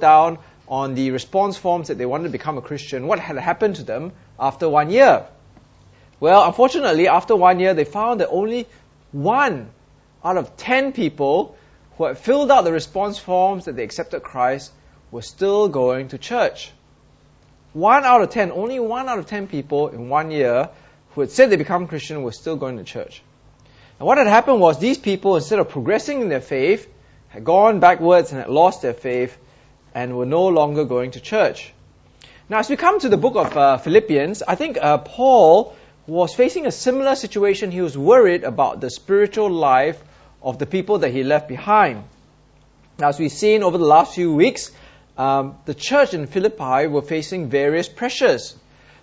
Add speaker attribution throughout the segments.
Speaker 1: down on the response forms that they wanted to become a Christian what had happened to them after one year. Well, unfortunately, after one year, they found that only one out of ten people who had filled out the response forms that they accepted Christ were still going to church. One out of ten, only one out of ten people in one year who had said they become Christian were still going to church. And what had happened was these people, instead of progressing in their faith, had gone backwards and had lost their faith and were no longer going to church. Now, as we come to the book of uh, Philippians, I think uh, Paul was facing a similar situation. He was worried about the spiritual life of the people that he left behind. Now, as we've seen over the last few weeks, um, the church in Philippi were facing various pressures.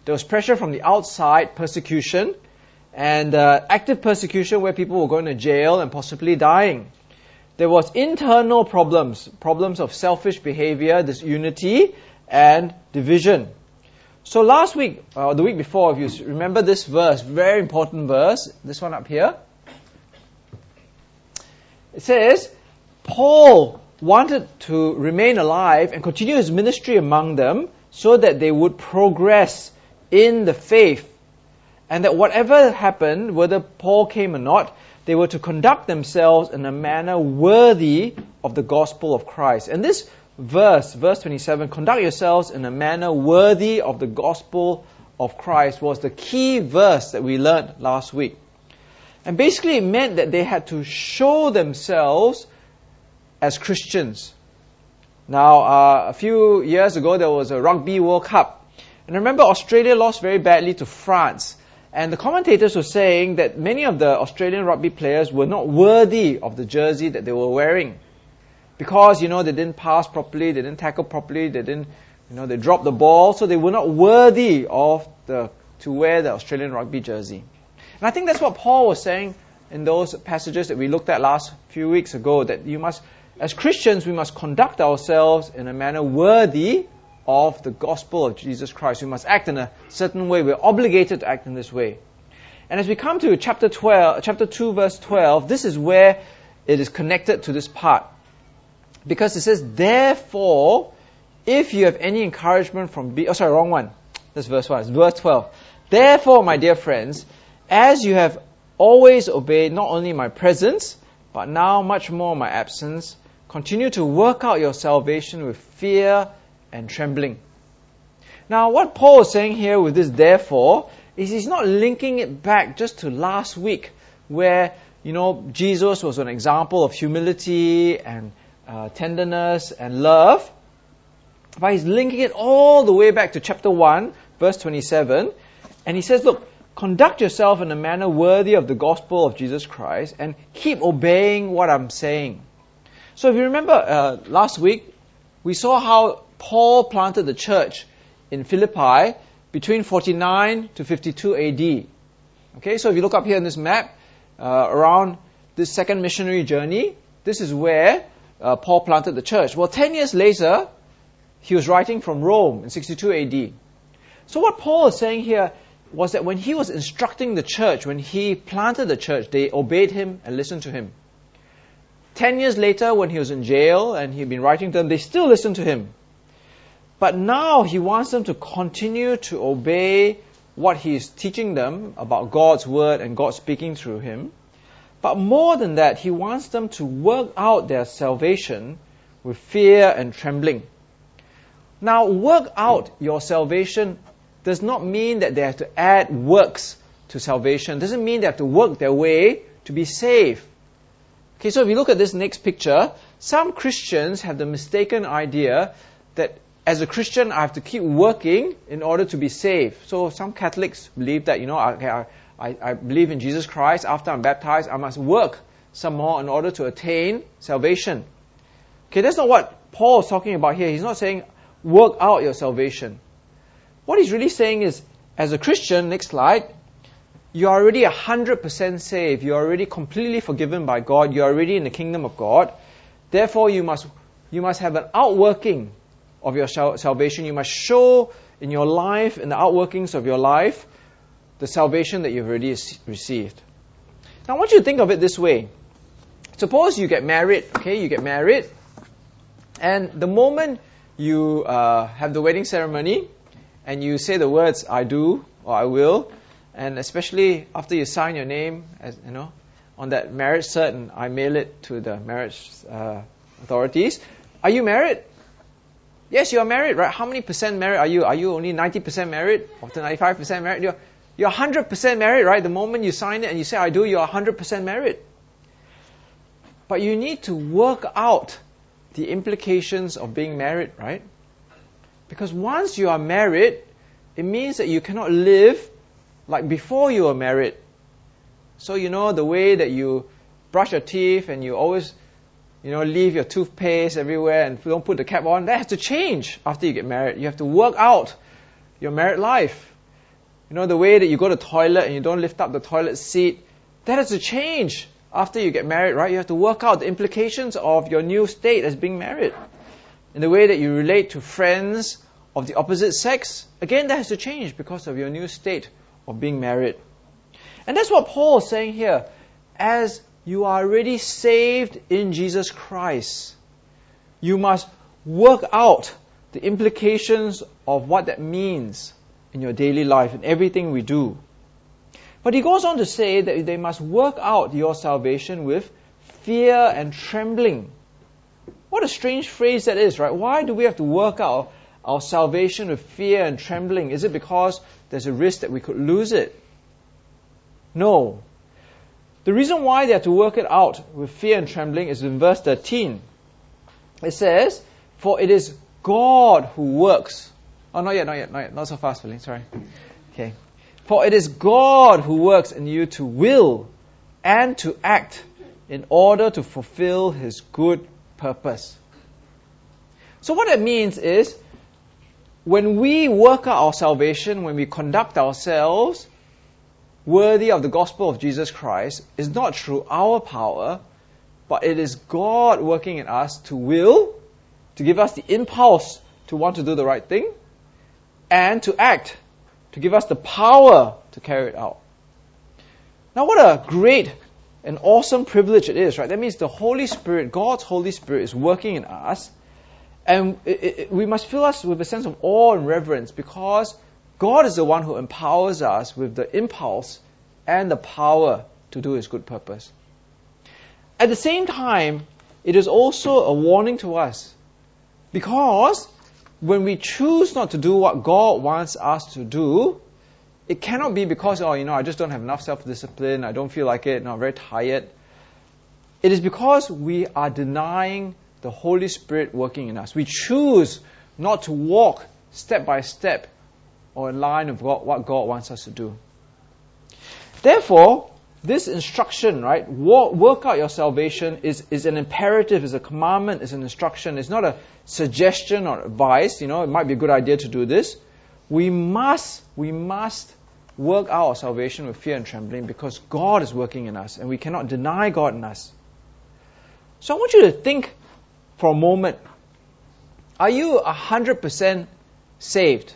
Speaker 1: There was pressure from the outside, persecution, and uh, active persecution where people were going to jail and possibly dying. There was internal problems, problems of selfish behavior, disunity, and division. So last week, or uh, the week before, if you remember this verse, very important verse, this one up here. It says, Paul wanted to remain alive and continue his ministry among them so that they would progress in the faith. And that whatever happened, whether Paul came or not, they were to conduct themselves in a manner worthy of the gospel of Christ. And this verse, verse 27, conduct yourselves in a manner worthy of the gospel of Christ, was the key verse that we learned last week. And basically, it meant that they had to show themselves as Christians. Now, uh, a few years ago, there was a Rugby World Cup. And remember, Australia lost very badly to France. And the commentators were saying that many of the Australian rugby players were not worthy of the jersey that they were wearing. Because, you know, they didn't pass properly, they didn't tackle properly, they didn't, you know, they dropped the ball, so they were not worthy of the, to wear the Australian rugby jersey. And I think that's what Paul was saying in those passages that we looked at last few weeks ago, that you must, as Christians, we must conduct ourselves in a manner worthy of the gospel of Jesus Christ. We must act in a certain way. We're obligated to act in this way. And as we come to chapter 12, chapter 2 verse 12, this is where it is connected to this part. Because it says, therefore, if you have any encouragement from, be- oh sorry, wrong one. That's verse 1. It's verse 12. Therefore, my dear friends, as you have always obeyed not only my presence, but now much more my absence, continue to work out your salvation with fear and trembling. Now, what Paul is saying here with this therefore is he's not linking it back just to last week, where, you know, Jesus was an example of humility and uh, tenderness and love. But he's linking it all the way back to chapter 1, verse 27. And he says, look, conduct yourself in a manner worthy of the gospel of Jesus Christ and keep obeying what I'm saying. So if you remember uh, last week, we saw how Paul planted the church in Philippi between 49 to 52 AD. Okay, so if you look up here in this map, uh, around this second missionary journey, this is where uh, Paul planted the church. Well, 10 years later, he was writing from Rome in 62 AD. So what Paul is saying here was that when he was instructing the church, when he planted the church, they obeyed him and listened to him. Ten years later, when he was in jail and he'd been writing to them, they still listened to him. But now he wants them to continue to obey what he is teaching them about God's word and God speaking through him. But more than that, he wants them to work out their salvation with fear and trembling. Now, work out your salvation does not mean that they have to add works to salvation. It doesn't mean they have to work their way to be saved. Okay, so if you look at this next picture, some Christians have the mistaken idea that as a Christian, I have to keep working in order to be saved. So some Catholics believe that, you know, I, I, I believe in Jesus Christ. After I'm baptized, I must work some more in order to attain salvation. Okay, that's not what Paul is talking about here. He's not saying work out your salvation. What he's really saying is, as a Christian, next slide, you're already 100% saved. You're already completely forgiven by God. You're already in the kingdom of God. Therefore, you must, you must have an outworking of your salvation. You must show in your life, in the outworkings of your life, the salvation that you've already received. Now, I want you to think of it this way. Suppose you get married, okay, you get married, and the moment you uh, have the wedding ceremony and you say the words "I do" or "I will," and especially after you sign your name, as you know, on that marriage cert, and I mail it to the marriage uh, authorities. Are you married? Yes, you are married, right? How many percent married are you? Are you only 90% married or 95% married? You're, you're 100% married, right? The moment you sign it and you say, I do, you're 100% married. But you need to work out the implications of being married, right? Because once you are married, it means that you cannot live like before you were married. So, you know, the way that you brush your teeth and you always, you know, leave your toothpaste everywhere and don't put the cap on, that has to change after you get married. You have to work out your married life. You know, the way that you go to toilet and you don't lift up the toilet seat, that has to change after you get married, right? You have to work out the implications of your new state as being married. In the way that you relate to friends of the opposite sex, again, that has to change because of your new state of being married. And that's what Paul is saying here. As you are already saved in Jesus Christ, you must work out the implications of what that means in your daily life and everything we do. But he goes on to say that they must work out your salvation with fear and trembling. What a strange phrase that is, right? Why do we have to work out our salvation with fear and trembling? Is it because there's a risk that we could lose it? No. The reason why they have to work it out with fear and trembling is in verse 13. It says, For it is God who works. Oh, not yet, not yet, not yet. Not so fast, Philly. Sorry. Okay. For it is God who works in you to will and to act in order to fulfill his good purpose. So what that means is, when we work out our salvation, when we conduct ourselves worthy of the gospel of Jesus Christ is not through our power, but it is God working in us to will, to give us the impulse to want to do the right thing, and to act, to give us the power to carry it out. Now, what a great and awesome privilege it is, right? That means the Holy Spirit, God's Holy Spirit, is working in us, and it, it, we must fill us with a sense of awe and reverence because God is the one who empowers us with the impulse and the power to do His good purpose. At the same time, it is also a warning to us because when we choose not to do what God wants us to do, it cannot be because, oh, you know, I just don't have enough self discipline, I don't feel like it, no, I'm very tired. It is because we are denying the Holy Spirit working in us. We choose not to walk step by step or in line of God, what God wants us to do. Therefore, this instruction, right, work out your salvation is, is an imperative, is a commandment, is an instruction. It's not a suggestion or advice. You know, it might be a good idea to do this. We must, we must work out our salvation with fear and trembling because God is working in us and we cannot deny God in us. So I want you to think for a moment. Are you 100% saved?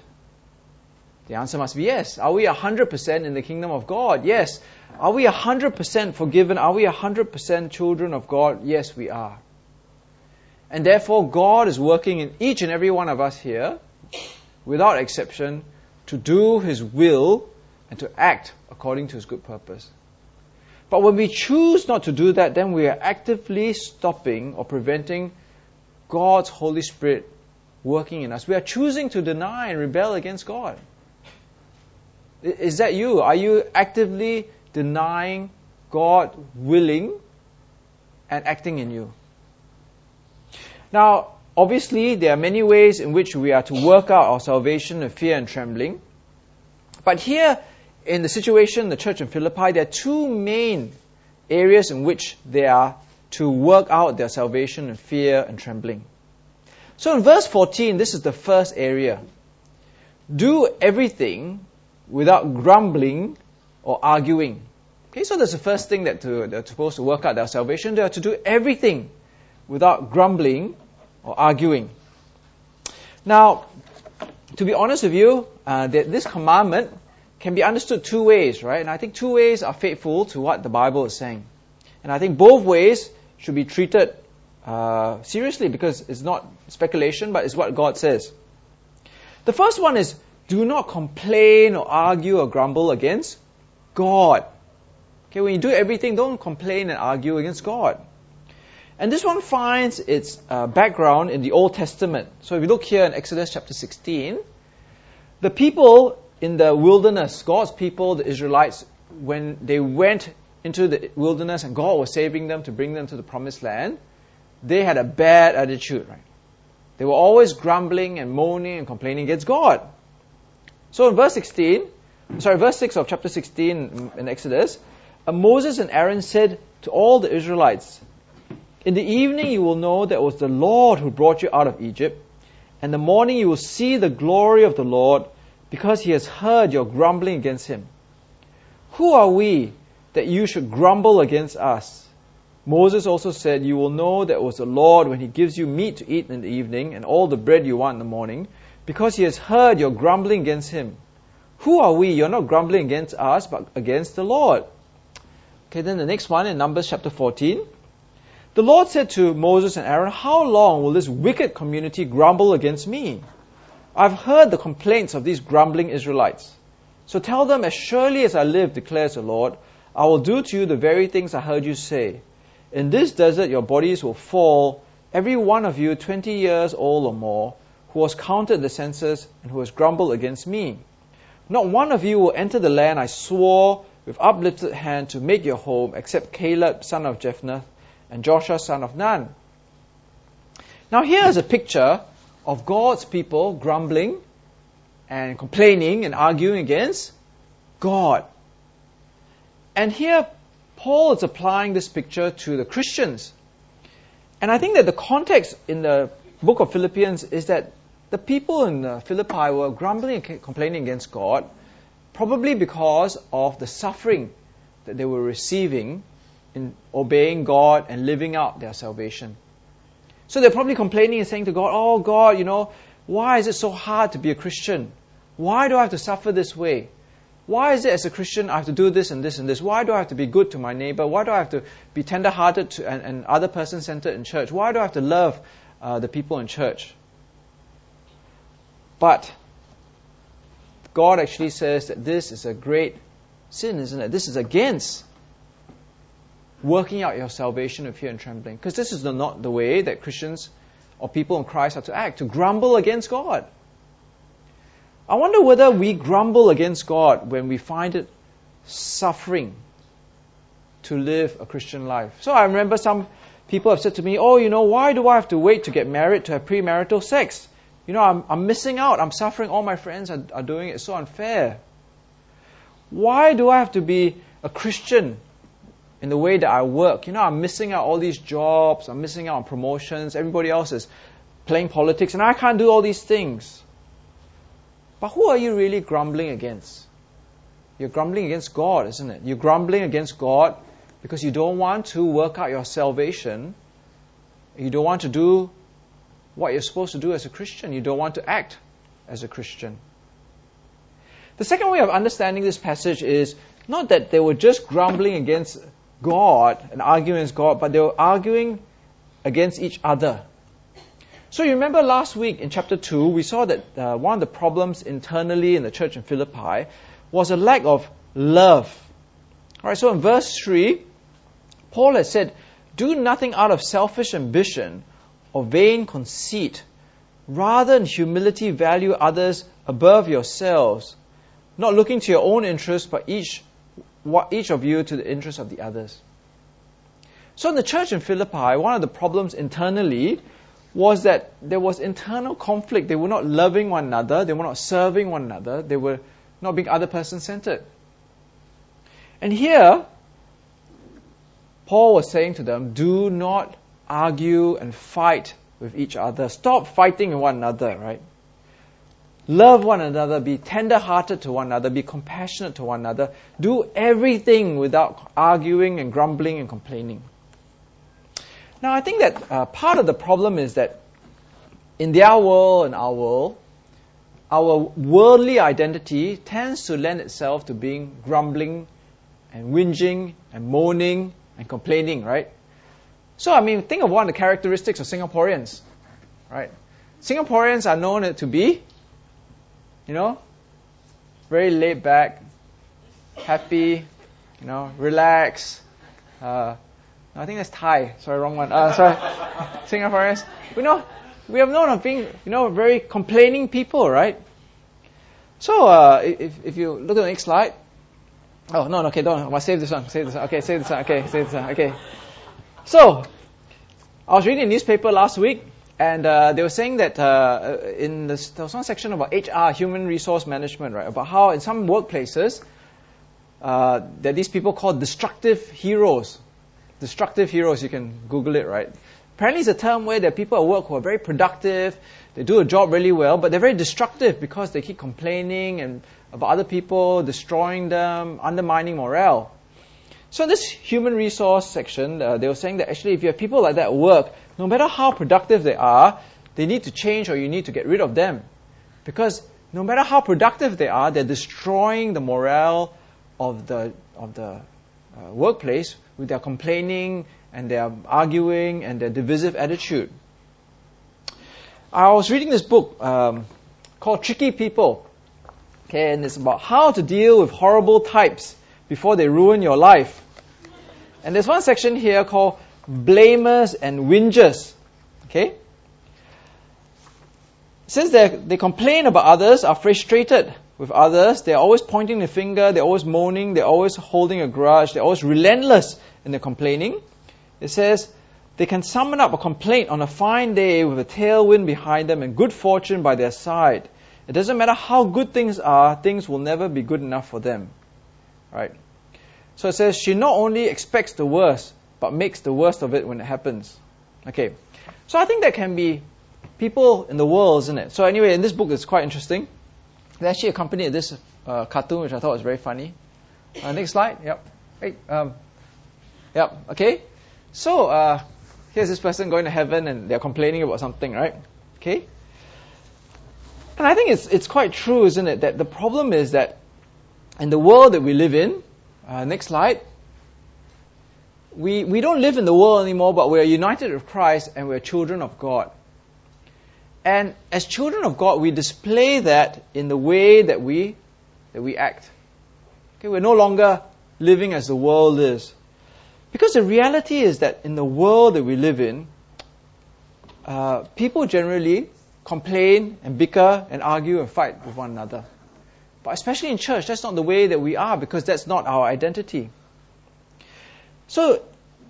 Speaker 1: The answer must be yes. Are we 100% in the kingdom of God? Yes. Are we 100% forgiven? Are we 100% children of God? Yes, we are. And therefore, God is working in each and every one of us here, without exception, to do His will and to act according to His good purpose. But when we choose not to do that, then we are actively stopping or preventing God's Holy Spirit working in us. We are choosing to deny and rebel against God. Is that you? Are you actively denying God willing and acting in you? Now, obviously, there are many ways in which we are to work out our salvation with fear and trembling. But here, in the situation in the church in Philippi, there are two main areas in which they are to work out their salvation in fear and trembling. So in verse 14, this is the first area. Do everything without grumbling or arguing. Okay, so that's the first thing that to, they're supposed to work out their salvation. They are to do everything without grumbling or arguing. Now, to be honest with you, uh, this commandment can be understood two ways, right? And I think two ways are faithful to what the Bible is saying. And I think both ways should be treated uh, seriously because it's not speculation, but it's what God says. The first one is do not complain or argue or grumble against God. Okay, when you do everything, don't complain and argue against God. And this one finds its uh, background in the Old Testament. So if you look here in Exodus chapter 16, the people in the wilderness, God's people, the Israelites, when they went into the wilderness and God was saving them to bring them to the promised land, they had a bad attitude, right? They were always grumbling and moaning and complaining against God. So in verse 16, sorry, verse 6 of chapter 16 in Exodus, uh, Moses and Aaron said to all the Israelites, In the evening you will know that it was the Lord who brought you out of Egypt, and the morning you will see the glory of the Lord, because he has heard your grumbling against him. Who are we that you should grumble against us? Moses also said, You will know that it was the Lord when he gives you meat to eat in the evening and all the bread you want in the morning, because he has heard your grumbling against him. Who are we? You're not grumbling against us, but against the Lord. Okay, then the next one in Numbers chapter 14. The Lord said to Moses and Aaron, How long will this wicked community grumble against me? I've heard the complaints of these grumbling Israelites. So tell them, As surely as I live, declares the Lord, I will do to you the very things I heard you say. In this desert your bodies will fall, every one of you twenty years old or more, who has counted the census and who has grumbled against me. Not one of you will enter the land I swore with uplifted hand to make your home, except Caleb, son of Jephunneh, and Joshua, son of Nun. Now here is a picture of God's people grumbling and complaining and arguing against God. And here Paul is applying this picture to the Christians. And I think that the context in the book of Philippians is that the people in uh, Philippi were grumbling and complaining against God, probably because of the suffering that they were receiving in obeying God and living out their salvation. So they're probably complaining and saying to God, Oh God, you know, why is it so hard to be a Christian? Why do I have to suffer this way? Why is it as a Christian I have to do this and this and this? Why do I have to be good to my neighbor? Why do I have to be tender hearted and, and other person centered in church? Why do I have to love uh, the people in church? But God actually says that this is a great sin, isn't it? This is against working out your salvation with fear and trembling. Because this is not the way that Christians or people in Christ are to act, to grumble against God. I wonder whether we grumble against God when we find it suffering to live a Christian life. So I remember some people have said to me, Oh, you know, why do I have to wait to get married to have premarital sex? You know, I'm, I'm missing out. I'm suffering. All my friends are, are doing it. It's so unfair. Why do I have to be a Christian in the way that I work? You know, I'm missing out all these jobs. I'm missing out on promotions. Everybody else is playing politics, and I can't do all these things. But who are you really grumbling against? You're grumbling against God, isn't it? You're grumbling against God because you don't want to work out your salvation. You don't want to do what you're supposed to do as a Christian. You don't want to act as a Christian. The second way of understanding this passage is not that they were just grumbling against God and arguing against God, but they were arguing against each other. So you remember last week in chapter 2, we saw that uh, one of the problems internally in the church in Philippi was a lack of love. Alright, so in verse 3, Paul has said, Do nothing out of selfish ambition or vain conceit. Rather, in humility, value others above yourselves, not looking to your own interests, but each, each of you to the interests of the others. So, in the church in Philippi, one of the problems internally was that there was internal conflict. They were not loving one another, they were not serving one another, they were not being other person centered. And here, Paul was saying to them, do not argue and fight with each other. Stop fighting with one another, right? Love one another, be tender hearted to one another, be compassionate to one another. Do everything without arguing and grumbling and complaining. Now, I think that uh, part of the problem is that in their world and our world, our worldly identity tends to lend itself to being grumbling and whinging and moaning and complaining, right? So, I mean, think of one of the characteristics of Singaporeans, right? Singaporeans are known to be, you know, very laid back, happy, you know, relaxed. Uh, I think that's Thai. Sorry, wrong one. Uh, sorry, Singaporeans. We know we have known of being, you know, very complaining people, right? So, uh, if if you look at the next slide. Oh no, no, okay, don't. I save this one. Save this one. Okay, save this one. Okay, save this one. Okay. So, I was reading a newspaper last week, and uh, they were saying that uh, in this, there was one section about HR, human resource management, right? About how in some workplaces uh, that these people called destructive heroes. Destructive heroes, you can Google it, right? Apparently, it's a term where there are people at work who are very productive, they do a job really well, but they're very destructive because they keep complaining and about other people, destroying them, undermining morale. So in this human resource section, uh, they were saying that actually if you have people like that at work, no matter how productive they are, they need to change or you need to get rid of them. Because no matter how productive they are, they're destroying the morale of the, of the uh, workplace with their complaining and their arguing and their divisive attitude. I was reading this book um, called Tricky People. Okay, and it's about how to deal with horrible types before they ruin your life. And there's one section here called blamers and whingers. Okay? Since they complain about others, are frustrated with others, they're always pointing the finger, they're always moaning, they're always holding a grudge, they're always relentless in their complaining. It says they can summon up a complaint on a fine day with a tailwind behind them and good fortune by their side. It doesn't matter how good things are, things will never be good enough for them. Right? So it says she not only expects the worst, but makes the worst of it when it happens. Okay. So I think that can be people in the world, isn't it? So anyway, in this book, it's quite interesting. They actually accompanied this uh, cartoon, which I thought was very funny. Uh, next slide. Yep. Hey, um, yep. Okay. So uh, here's this person going to heaven, and they're complaining about something, right? Okay. And I think it's it's quite true, isn't it, that the problem is that in the world that we live in, uh, next slide, we, we don't live in the world anymore, but we are united with Christ and we're children of God. And as children of God, we display that in the way that we, that we act. Okay, we're no longer living as the world is. Because the reality is that in the world that we live in, uh, people generally complain and bicker and argue and fight with one another. But especially in church, that's not the way that we are because that's not our identity. So,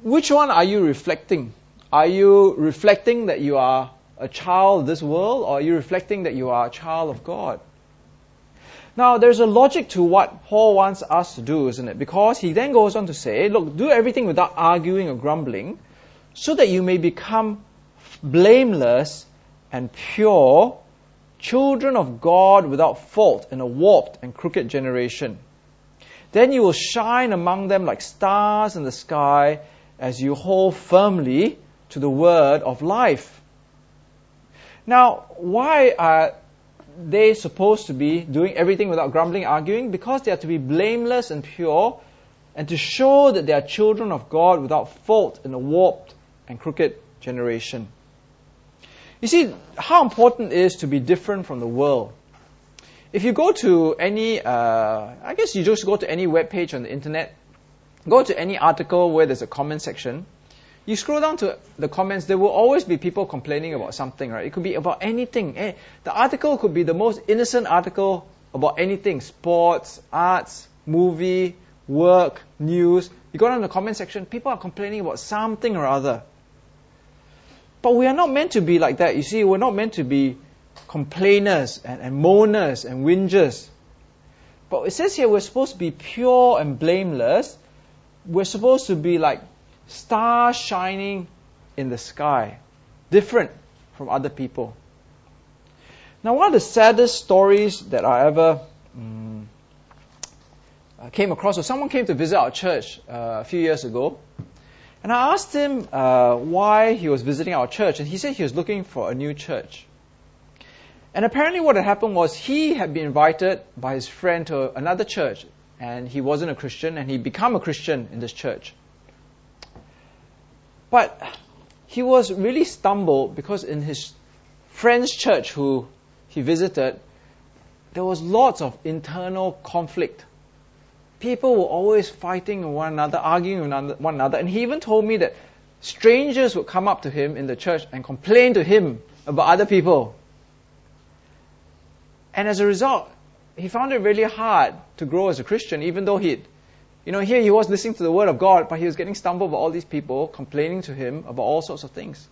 Speaker 1: which one are you reflecting? Are you reflecting that you are a child of this world, or are you reflecting that you are a child of God? Now, there's a logic to what Paul wants us to do, isn't it? Because he then goes on to say, look, do everything without arguing or grumbling, so that you may become blameless and pure, children of God without fault in a warped and crooked generation. Then you will shine among them like stars in the sky as you hold firmly to the word of life. Now, why are they supposed to be doing everything without grumbling, arguing? Because they are to be blameless and pure and to show that they are children of God without fault in a warped and crooked generation. You see, how important it is to be different from the world. If you go to any, uh, I guess you just go to any web page on the internet, go to any article where there's a comment section, you scroll down to the comments, there will always be people complaining about something, right? It could be about anything. Eh, the article could be the most innocent article about anything sports, arts, movie, work, news. You go down to the comment section, people are complaining about something or other. But we are not meant to be like that. You see, we're not meant to be complainers and, and moaners and whingers. But it says here we're supposed to be pure and blameless. We're supposed to be like stars shining in the sky, different from other people. Now, one of the saddest stories that I ever um, came across was someone came to visit our church uh, a few years ago. And I asked him uh, why he was visiting our church, and he said he was looking for a new church. And apparently, what had happened was he had been invited by his friend to another church, and he wasn't a Christian, and he became a Christian in this church. But he was really stumbled because in his friend's church who he visited, there was lots of internal conflict. People were always fighting one another, arguing with one another, and he even told me that strangers would come up to him in the church and complain to him about other people. And as a result, he found it really hard to grow as a Christian, even though he, you know, here he was listening to the Word of God, but he was getting stumbled by all these people complaining to him about all sorts of things.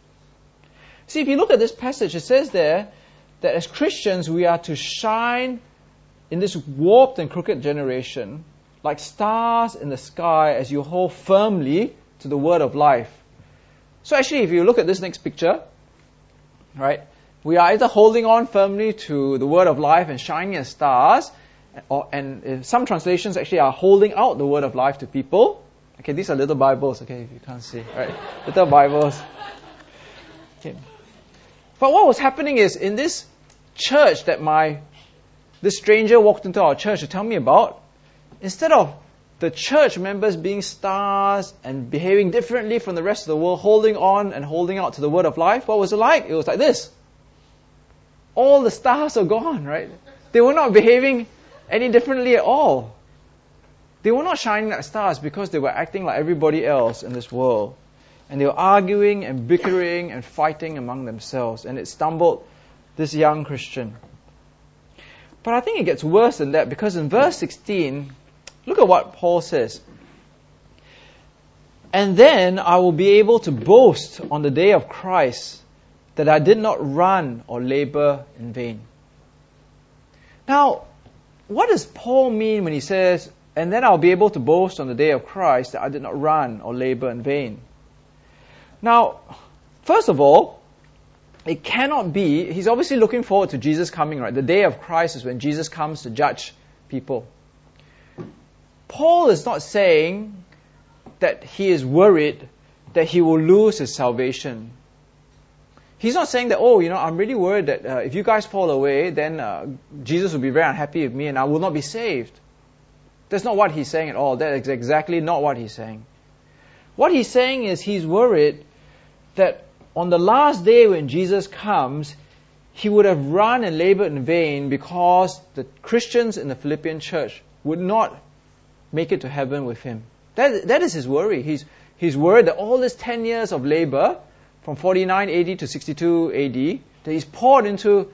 Speaker 1: See, if you look at this passage, it says there that as Christians we are to shine in this warped and crooked generation like stars in the sky as you hold firmly to the word of life. So actually, if you look at this next picture, right, we are either holding on firmly to the word of life and shining as stars, or, and uh, some translations actually are holding out the word of life to people. Okay, these are little Bibles, okay, if you can't see, right? Little Bibles. Okay. But what was happening is in this church that my this stranger walked into our church to tell me about, instead of the church members being stars and behaving differently from the rest of the world, holding on and holding out to the word of life, what was it like? It was like this. All the stars are gone, right? They were not behaving any differently at all. They were not shining like stars because they were acting like everybody else in this world. And they were arguing and bickering and fighting among themselves. And it stumbled this young Christian. But I think it gets worse than that because in verse 16, look at what Paul says. And then I will be able to boast on the day of Christ that I did not run or labor in vain. Now, what does Paul mean when he says, and then I'll be able to boast on the day of Christ that I did not run or labor in vain? Now, first of all, it cannot be, he's obviously looking forward to Jesus coming, right? The day of Christ is when Jesus comes to judge people. Paul is not saying that he is worried that he will lose his salvation. He's not saying that, oh, you know, I'm really worried that uh, if you guys fall away, then uh, Jesus will be very unhappy with me and I will not be saved. That's not what he's saying at all. That is exactly not what he's saying. What he's saying is he's worried that on the last day when Jesus comes, he would have run and labored in vain because the Christians in the Philippian church would not make it to heaven with him. That, that is his worry. He's, he's worried that all this 10 years of labor, from 49 AD to 62 AD, that he's poured into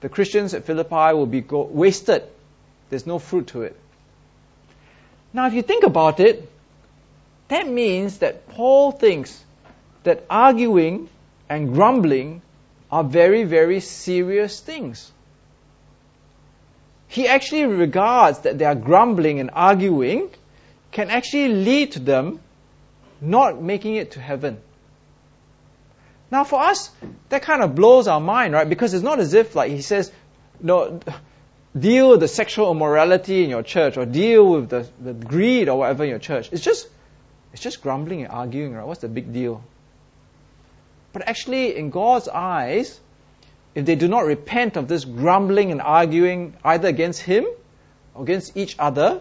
Speaker 1: the Christians at Philippi will be go- wasted. There's no fruit to it. Now, if you think about it, that means that Paul thinks that arguing and grumbling are very, very serious things. He actually regards that their grumbling and arguing can actually lead to them not making it to heaven. Now, for us, that kind of blows our mind, right? Because it's not as if, like, he says, no, deal with the sexual immorality in your church or deal with the, the greed or whatever in your church. It's just, it's just grumbling and arguing, right? What's the big deal? But actually, in God's eyes, if they do not repent of this grumbling and arguing either against Him or against each other,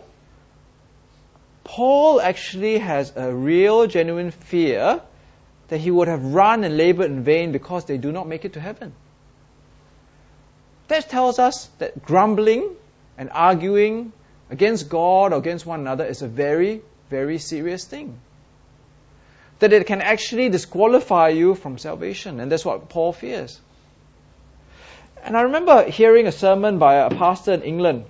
Speaker 1: Paul actually has a real, genuine fear that he would have run and labored in vain because they do not make it to heaven. That tells us that grumbling and arguing against God or against one another is a very, very serious thing that it can actually disqualify you from salvation. And that's what Paul fears. And I remember hearing a sermon by a pastor in England.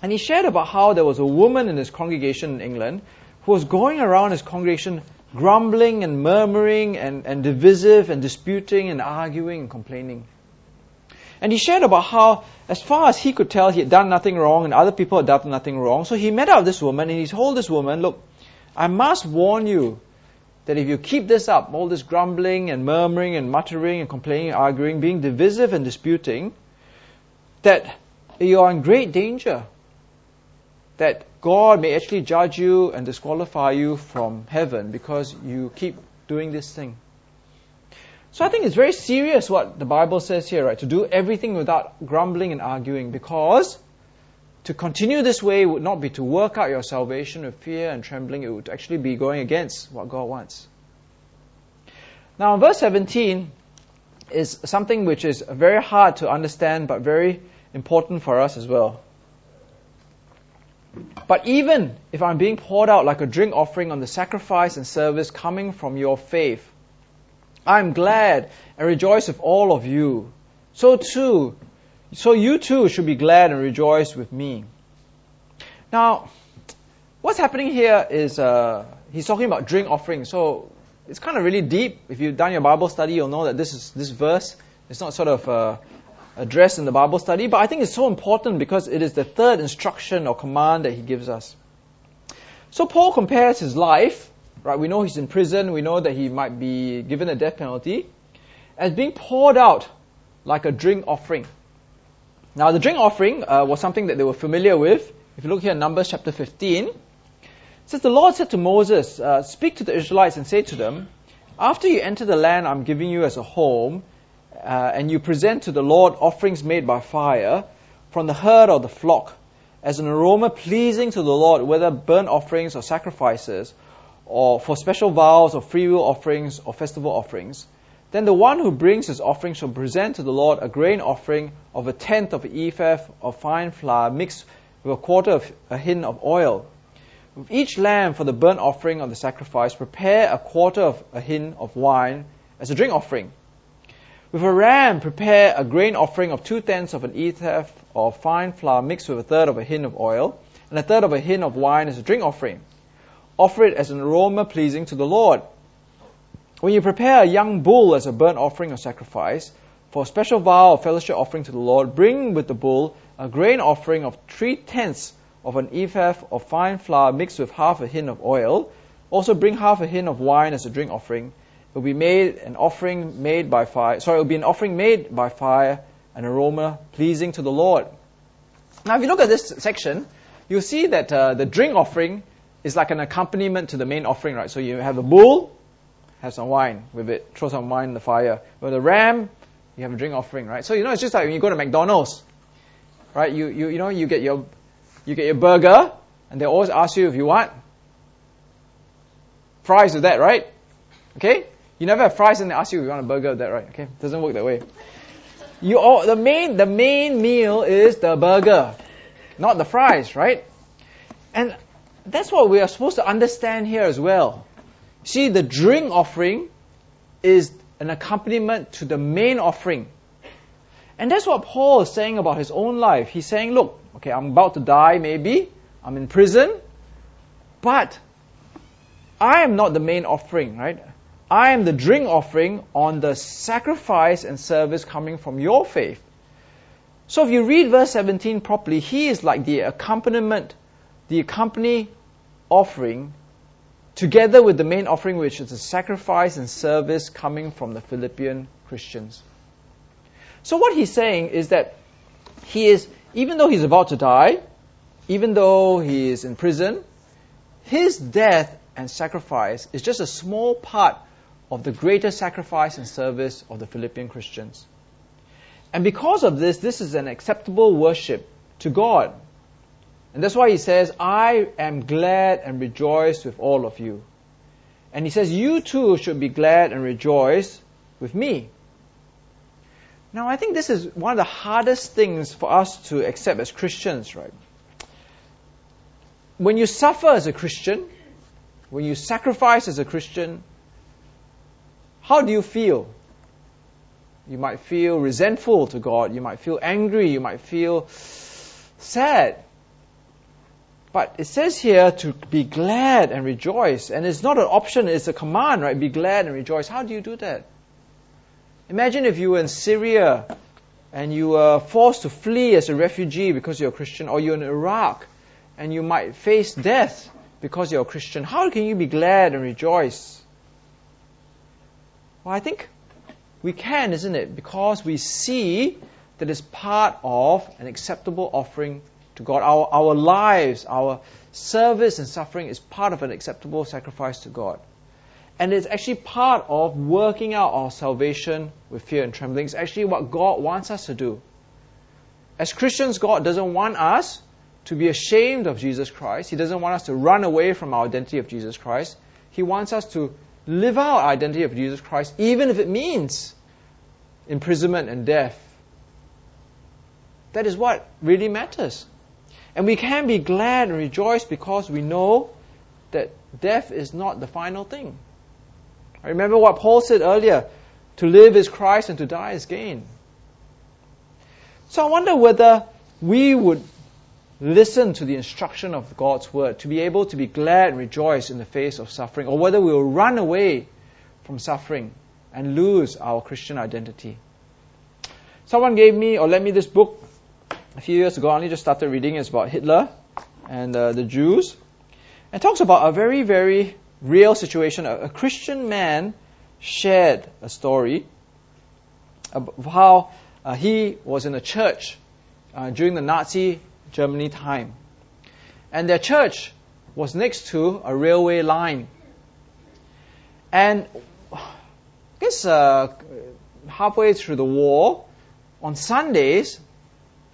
Speaker 1: And he shared about how there was a woman in his congregation in England who was going around his congregation grumbling and murmuring and, and divisive and disputing and arguing and complaining. And he shared about how, as far as he could tell, he had done nothing wrong and other people had done nothing wrong. So he met up with this woman and he told this woman, Look, I must warn you that if you keep this up, all this grumbling and murmuring and muttering and complaining arguing, being divisive and disputing, that you are in great danger. That God may actually judge you and disqualify you from heaven because you keep doing this thing. So I think it's very serious what the Bible says here, right? To do everything without grumbling and arguing because to continue this way would not be to work out your salvation with fear and trembling, it would actually be going against what God wants. Now, verse 17 is something which is very hard to understand but very important for us as well. But even if I'm being poured out like a drink offering on the sacrifice and service coming from your faith, I'm glad and rejoice with all of you. So too, so you too should be glad and rejoice with me. Now, what's happening here is uh, he's talking about drink offering. So it's kind of really deep. If you've done your Bible study, you'll know that this is this verse. It's not sort of uh, addressed in the Bible study, but I think it's so important because it is the third instruction or command that he gives us. So Paul compares his life, right? We know he's in prison. We know that he might be given a death penalty, as being poured out like a drink offering. Now, the drink offering uh, was something that they were familiar with. If you look here in Numbers chapter 15, says, The Lord said to Moses, uh, Speak to the Israelites and say to them, After you enter the land I'm giving you as a home, uh, and you present to the Lord offerings made by fire from the herd or the flock, as an aroma pleasing to the Lord, whether burnt offerings or sacrifices, or for special vows or freewill offerings or festival offerings, then the one who brings his offering shall present to the Lord a grain offering of a tenth of an ephah of fine flour mixed with a quarter of a hin of oil with each lamb for the burnt offering of the sacrifice, prepare a quarter of a hin of wine as a drink offering. With a ram, prepare a grain offering of two tenths of an ephah of fine flour mixed with a third of a hin of oil, and a third of a hin of wine as a drink offering. Offer it as an aroma pleasing to the Lord. When you prepare a young bull as a burnt offering or sacrifice, for a special vow or fellowship offering to the Lord, bring with the bull a grain offering of three tenths of an ephah of fine flour mixed with half a hin of oil. Also bring half a hin of wine as a drink offering. It will be made an offering made by fire. Sorry, it will be an offering made by fire, an aroma pleasing to the Lord. Now, if you look at this section, you'll see that uh, the drink offering is like an accompaniment to the main offering, right? So you have a bull, have some wine with it, throw some wine in the fire. With a ram, you have a drink offering, right? So you know, it's just like when you go to McDonald's, right? You you you know, you get your you get your burger, and they always ask you if you want fries with that, right? Okay? You never have fries and they ask you if you want a burger with that, right? Okay? Doesn't work that way. You all, the main the main meal is the burger, not the fries, right? And that's what we are supposed to understand here as well. See, the drink offering is an accompaniment to the main offering. And that's what Paul is saying about his own life. He's saying, look, okay, I'm about to die maybe, I'm in prison, but I am not the main offering, right? I am the drink offering on the sacrifice and service coming from your faith. So if you read verse 17 properly, he is like the accompaniment, the accompany offering together with the main offering, which is the sacrifice and service coming from the Philippian Christians. So what he's saying is that he is, even though he's about to die, even though he is in prison, his death and sacrifice is just a small part of the greater sacrifice and service of the Philippian Christians. And because of this, this is an acceptable worship to God. And that's why he says, I am glad and rejoice with all of you. And he says, You too should be glad and rejoice with me. Now, I think this is one of the hardest things for us to accept as Christians, right? When you suffer as a Christian, when you sacrifice as a Christian, how do you feel? You might feel resentful to God, you might feel angry, you might feel sad. But it says here to be glad and rejoice, and it's not an option, it's a command, right? Be glad and rejoice. How do you do that? Imagine if you were in Syria and you were forced to flee as a refugee because you're a Christian, or you're in Iraq and you might face death because you're a Christian. How can you be glad and rejoice? Well, I think we can, isn't it? Because we see that it's part of an acceptable offering to God. Our, our lives, our service and suffering is part of an acceptable sacrifice to God. And it's actually part of working out our salvation with fear and trembling. It's actually what God wants us to do. As Christians, God doesn't want us to be ashamed of Jesus Christ. He doesn't want us to run away from our identity of Jesus Christ. He wants us to live out our identity of Jesus Christ, even if it means imprisonment and death. That is what really matters. And we can be glad and rejoice because we know that death is not the final thing. Remember what Paul said earlier to live is Christ and to die is gain. So I wonder whether we would listen to the instruction of God's word to be able to be glad and rejoice in the face of suffering, or whether we will run away from suffering and lose our Christian identity. Someone gave me or lent me this book a few years ago. I only just started reading. It's about Hitler and uh, the Jews. It talks about a very, very real situation. A, a Christian man shared a story of how uh, he was in a church uh, during the Nazi Germany time. And their church was next to a railway line. And I guess uh, halfway through the war, on Sundays,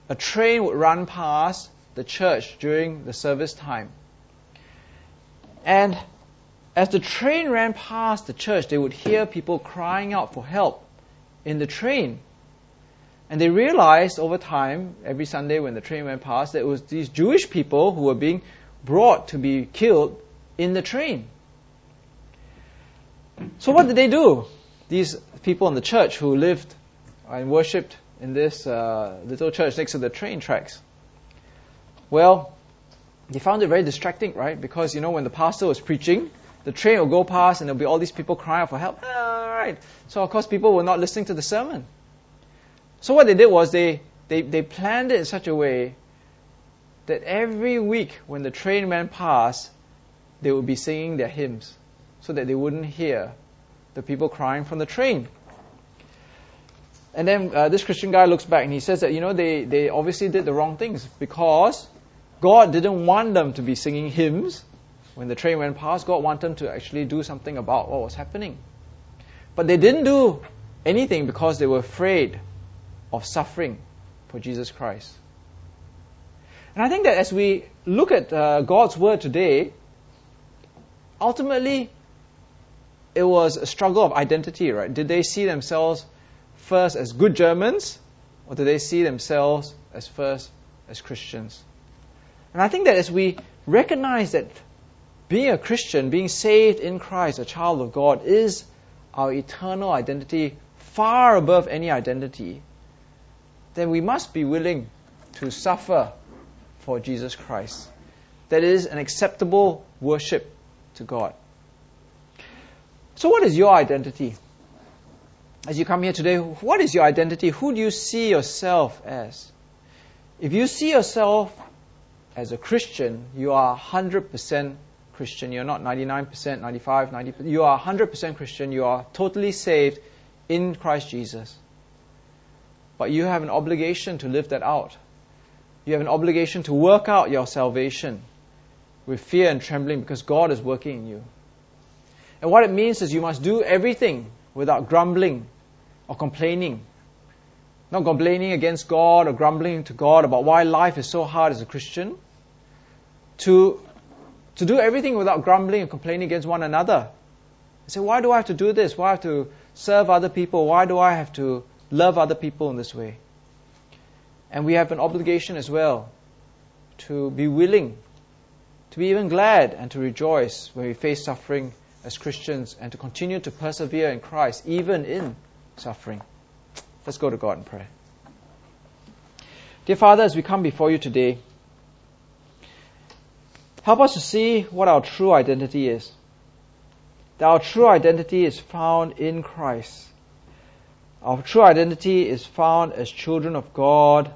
Speaker 1: a train would run past the church during the service time. And as the train ran past the church, they would hear people crying out for help in the train. And they realized over time, every Sunday when the train went past, that it was these Jewish people who were being brought to be killed in the train. So what did they do? These people in the church who lived and worshipped in this uh, little church next to the train tracks. Well, they found it very distracting, right? Because you know when the pastor was preaching, the train will go past and there'll be all these people crying for help. All right. So of course people were not listening to the sermon. So what they did was they, they, they planned it in such a way that every week when the train went past, they would be singing their hymns so that they wouldn't hear the people crying from the train. And then uh, this Christian guy looks back and he says that, you know, they, they obviously did the wrong things because God didn't want them to be singing hymns when the train went past. God wanted them to actually do something about what was happening. But they didn't do anything because they were afraid of suffering for Jesus Christ. And I think that as we look at uh, God's Word today, ultimately, it was a struggle of identity, right? Did they see themselves first as good Germans, or do they see themselves as first as Christians? And I think that as we recognize that being a Christian, being saved in Christ, a child of God, is our eternal identity far above any identity, then we must be willing to suffer for Jesus Christ. That is an acceptable worship to God. So, what is your identity? As you come here today, what is your identity? Who do you see yourself as? If you see yourself as a Christian, you are 100% Christian. You're not 99%, 95, 90%. You are 100% Christian. You are totally saved in Christ Jesus. But you have an obligation to live that out. You have an obligation to work out your salvation with fear and trembling because God is working in you. And what it means is you must do everything without grumbling or complaining. Not complaining against God or grumbling to God about why life is so hard as a Christian. To, to do everything without grumbling and complaining against one another. You say, why do I have to do this? Why I have to serve other people? Why do I have to love other people in this way. And we have an obligation as well to be willing, to be even glad and to rejoice when we face suffering as Christians and to continue to persevere in Christ even in suffering. Let's go to God and pray. Dear Father, as we come before you today, help us to see what our true identity is. That our true identity is found in Christ. Our true identity is found as children of God,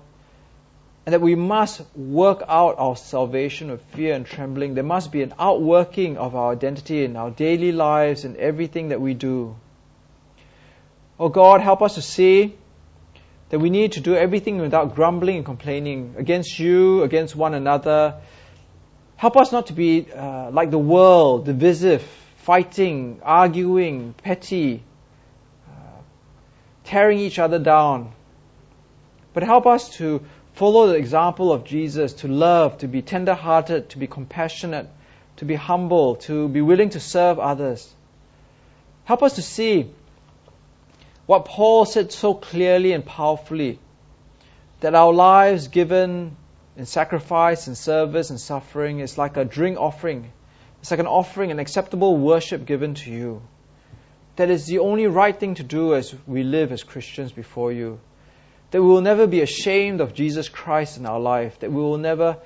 Speaker 1: and that we must work out our salvation with fear and trembling. There must be an outworking of our identity in our daily lives and everything that we do. Oh God, help us to see that we need to do everything without grumbling and complaining against you, against one another. Help us not to be uh, like the world, divisive, fighting, arguing, petty, tearing each other down. But help us to follow the example of Jesus, to love, to be tender hearted, to be compassionate, to be humble, to be willing to serve others. Help us to see what Paul said so clearly and powerfully that our lives given in sacrifice and service and suffering is like a drink offering. It's like an offering, an acceptable worship given to you. That is the only right thing to do as we live as Christians before you. That we will never be ashamed of Jesus Christ in our life. That we will never